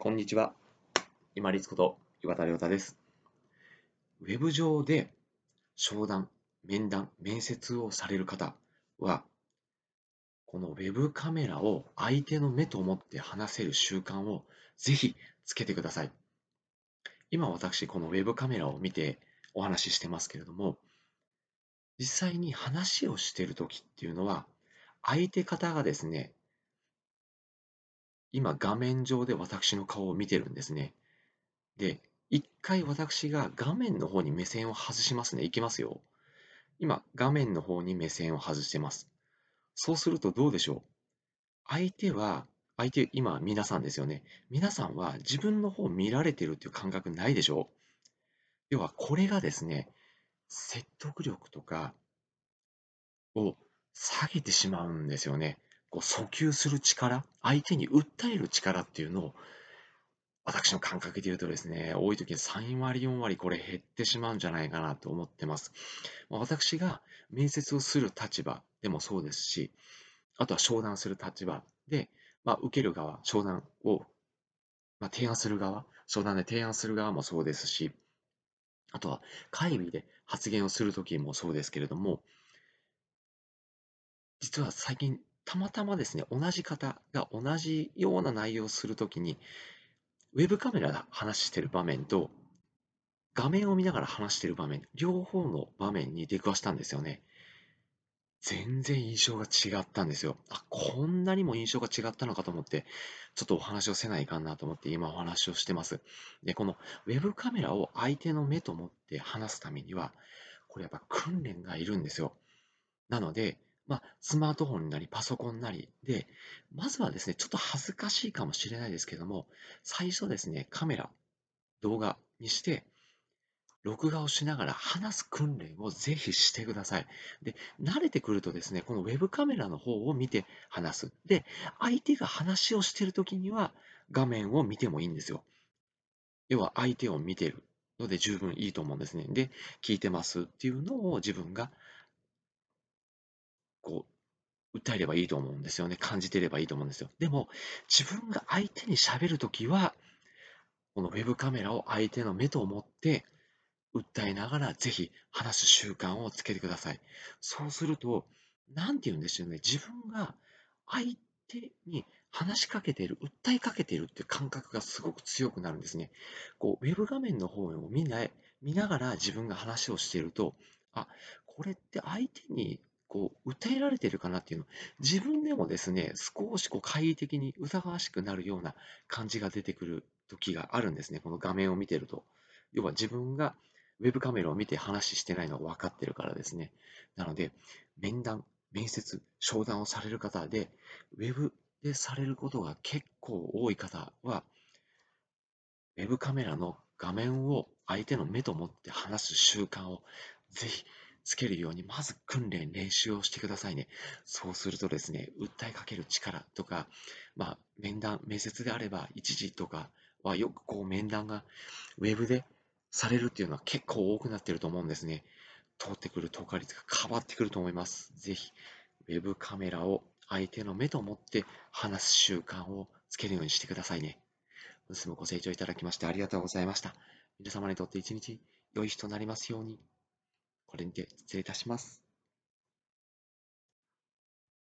こんにちは。今立こと岩田亮太です。ウェブ上で商談、面談、面接をされる方は、このウェブカメラを相手の目と思って話せる習慣をぜひつけてください。今私、このウェブカメラを見てお話ししてますけれども、実際に話をしているときっていうのは、相手方がですね、今画面上で私の顔を見てるんですね。で、一回私が画面の方に目線を外しますね。いきますよ。今、画面の方に目線を外してます。そうするとどうでしょう？相手は、相手、今皆さんですよね。皆さんは自分の方を見られてるっていう感覚ないでしょう？要はこれがですね、説得力とかを下げてしまうんですよね。こう訴求する力、相手に訴える力っていうのを、私の感覚で言うとですね、多い時に3割、4割これ減ってしまうんじゃないかなと思ってます。私が面接をする立場でもそうですし、あとは商談する立場で、まあ、受ける側、商談を、まあ、提案する側、商談で提案する側もそうですし、あとは会議で発言をするときもそうですけれども、実は最近たまたまですね、同じ方が同じような内容をするときに、ウェブカメラで話してる場面と、画面を見ながら話してる場面、両方の場面に出くわしたんですよね。全然印象が違ったんですよ。あ、こんなにも印象が違ったのかと思って、ちょっとお話をせないかなと思って今お話をしてます。で、このウェブカメラを相手の目と思って話すためには、これやっぱ訓練がいるんですよ。なので、まあ、スマートフォンなりパソコンなりで、まずはですね、ちょっと恥ずかしいかもしれないですけども、最初ですね、カメラ、動画にして、録画をしながら話す訓練をぜひしてください。で、慣れてくるとですね、このウェブカメラの方を見て話す。で、相手が話をしているときには画面を見てもいいんですよ。要は相手を見てるので十分いいと思うんですね。で、聞いてますっていうのを自分がこう、訴えればいいと思うんですよね。感じてればいいと思うんですよ。でも、自分が相手に喋るときは、このウェブカメラを相手の目と思って、訴えながらぜひ話す習慣をつけてください。そうすると、なんて言うんでしょうね。自分が相手に話しかけている、訴えかけているっていう感覚がすごく強くなるんですね。こう、ウェブ画面の方を見ない見ながら自分が話をしていると、あ、これって相手にこう、訴えられてるかなっていうの、自分でもですね、少しこう、懐疑的に疑わしくなるような感じが出てくる時があるんですね。この画面を見てると。要は自分がウェブカメラを見て話してないのが分かってるからですね。なので、面談、面接、商談をされる方で、ウェブでされることが結構多い方は、ウェブカメラの画面を相手の目と思って話す習慣をぜひつけるように、まず訓練、練習をしてくださいね。そうするとですね、訴えかける力とか、まあ、面談、面接であれば、一時とかはよくこう面談がウェブでされるっていうのは結構多くなってると思うんですね。通ってくる透過率が変わってくると思います。ぜひ、ウェブカメラを相手の目と思って話す習慣をつけるようにしてくださいね。本日もご清聴いただきましてありがとうございました。皆様にとって一日良い日となりますように。これにて失礼いたします。